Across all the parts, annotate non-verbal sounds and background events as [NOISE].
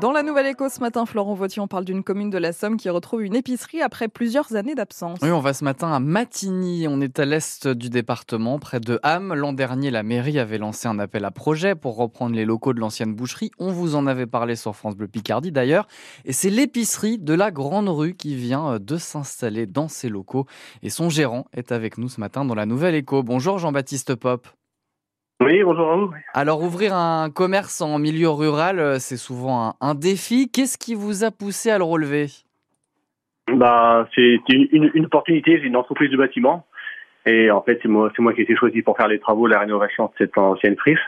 Dans la Nouvelle Éco ce matin, Florent Vautier, on parle d'une commune de la Somme qui retrouve une épicerie après plusieurs années d'absence. Oui, on va ce matin à Matigny. On est à l'est du département, près de Ham. L'an dernier, la mairie avait lancé un appel à projet pour reprendre les locaux de l'ancienne boucherie. On vous en avait parlé sur France Bleu Picardie d'ailleurs. Et c'est l'épicerie de la Grande Rue qui vient de s'installer dans ces locaux. Et son gérant est avec nous ce matin dans la Nouvelle Éco. Bonjour Jean-Baptiste Pop. Oui, bonjour à vous. Alors, ouvrir un commerce en milieu rural, euh, c'est souvent un, un défi. Qu'est-ce qui vous a poussé à le relever? Bah, c'est une, une, une opportunité. J'ai une entreprise de bâtiment. Et en fait, c'est moi, c'est moi qui ai été choisi pour faire les travaux, la rénovation de cette ancienne friche.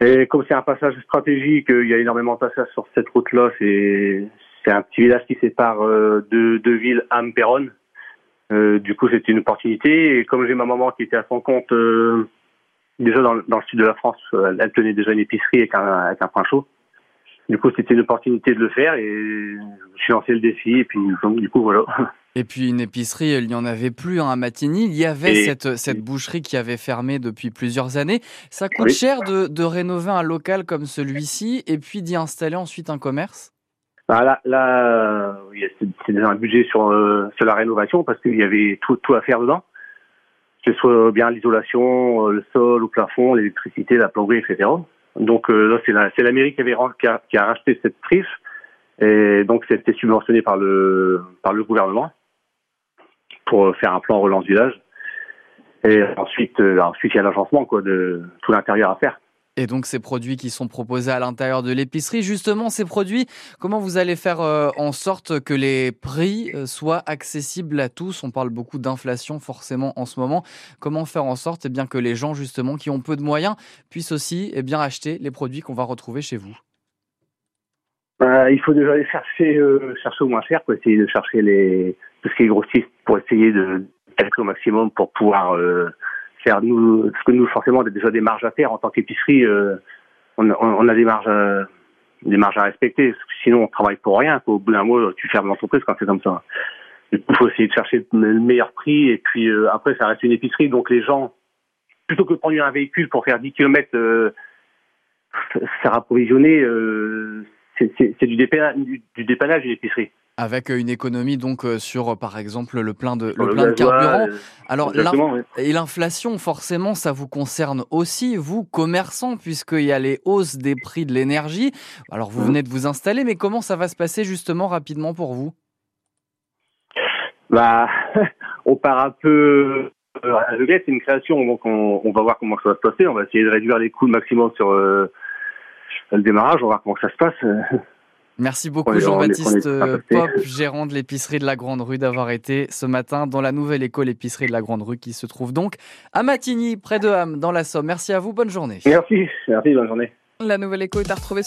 Et comme c'est un passage stratégique, il y a énormément de passages sur cette route-là. C'est, c'est un petit village qui sépare euh, deux, deux villes, Am-Péronne. Euh, du coup, c'était une opportunité. Et comme j'ai ma maman qui était à son compte euh, déjà dans, dans, le sud de la France, elle, elle tenait déjà une épicerie avec un, avec un pain chaud. Du coup, c'était une opportunité de le faire et je suis lancé le défi. Et puis, donc, du coup, voilà. [LAUGHS] Et puis une épicerie, il n'y en avait plus hein, à Matigny. Il y avait Et- cette, cette boucherie qui avait fermé depuis plusieurs années. Ça coûte Oui. cher de, de rénover un local comme celui-ci et puis d'y installer ensuite un commerce? Bah, là, là, a- c'est un budget sur, euh, sur la rénovation parce qu'il y avait tout, tout à faire dedans. Que ce soit bien l'isolation, euh, le sol, le plafond, l'électricité, la plomberie, etc. Donc euh, là, c'est la, c'est la qui, a, qui a racheté cette friche et donc c'était subventionné par le, par le gouvernement pour euh, faire un plan relance village. Et ensuite, ensuite il y a l'agencement quoi, de tout l'intérieur à faire. Et donc ces produits qui sont proposés à l'intérieur de l'épicerie, justement ces produits, comment vous allez faire euh, en sorte que les prix euh, soient accessibles à tous? On parle beaucoup d'inflation forcément en ce moment. Comment faire en sorte eh bien, que les gens justement qui ont peu de moyens puissent aussi eh bien, acheter les produits qu'on va retrouver chez vous? Euh, il faut déjà aller chercher, euh, chercher au moins cher, quoi, essayer de chercher les, tout ce qui est grossiste pour essayer de calculer au maximum pour pouvoir faire nous, parce que nous forcément on a déjà des marges à faire en tant qu'épicerie, euh, on, a- des marges, à, des marges à respecter, sinon on travaille pour rien. Au bout d'un mois, tu fermes l'entreprise quand c'est comme ça. Il faut essayer de chercher le meilleur prix et puis euh, après ça reste une épicerie, donc les gens, plutôt que de prendre un véhicule pour faire 10 km, euh. Euh, c'est- du, dépanna- du, du dépannage d'une épicerie. Avec euh, une économie donc euh, sur euh, par exemple le plein de, le plein de carburant. Alors oui. et l'inflation forcément ça vous concerne aussi vous commerçants puisqu'il y a les hausses des prix de l'énergie. Alors vous Mhm. venez de vous installer mais comment ça va se passer justement rapidement pour vous? Bah, [LAUGHS] on part un peu à c'est une création, donc on, on va voir comment ça va se passer. On va essayer de réduire les coûts le maximum sur euh, le démarrage. On va voir comment ça se passe. [LAUGHS] Merci beaucoup Jean-Baptiste euh. Pop, gérant de l'épicerie de la Grande Rue, d'avoir été ce matin dans la nouvelle école épicerie de la Grande Rue qui se trouve donc à Matigny, près de Ham, dans la Somme. Merci à vous, bonne journée. Merci, merci, bonne journée. La Nouvelle Éco est à retrouver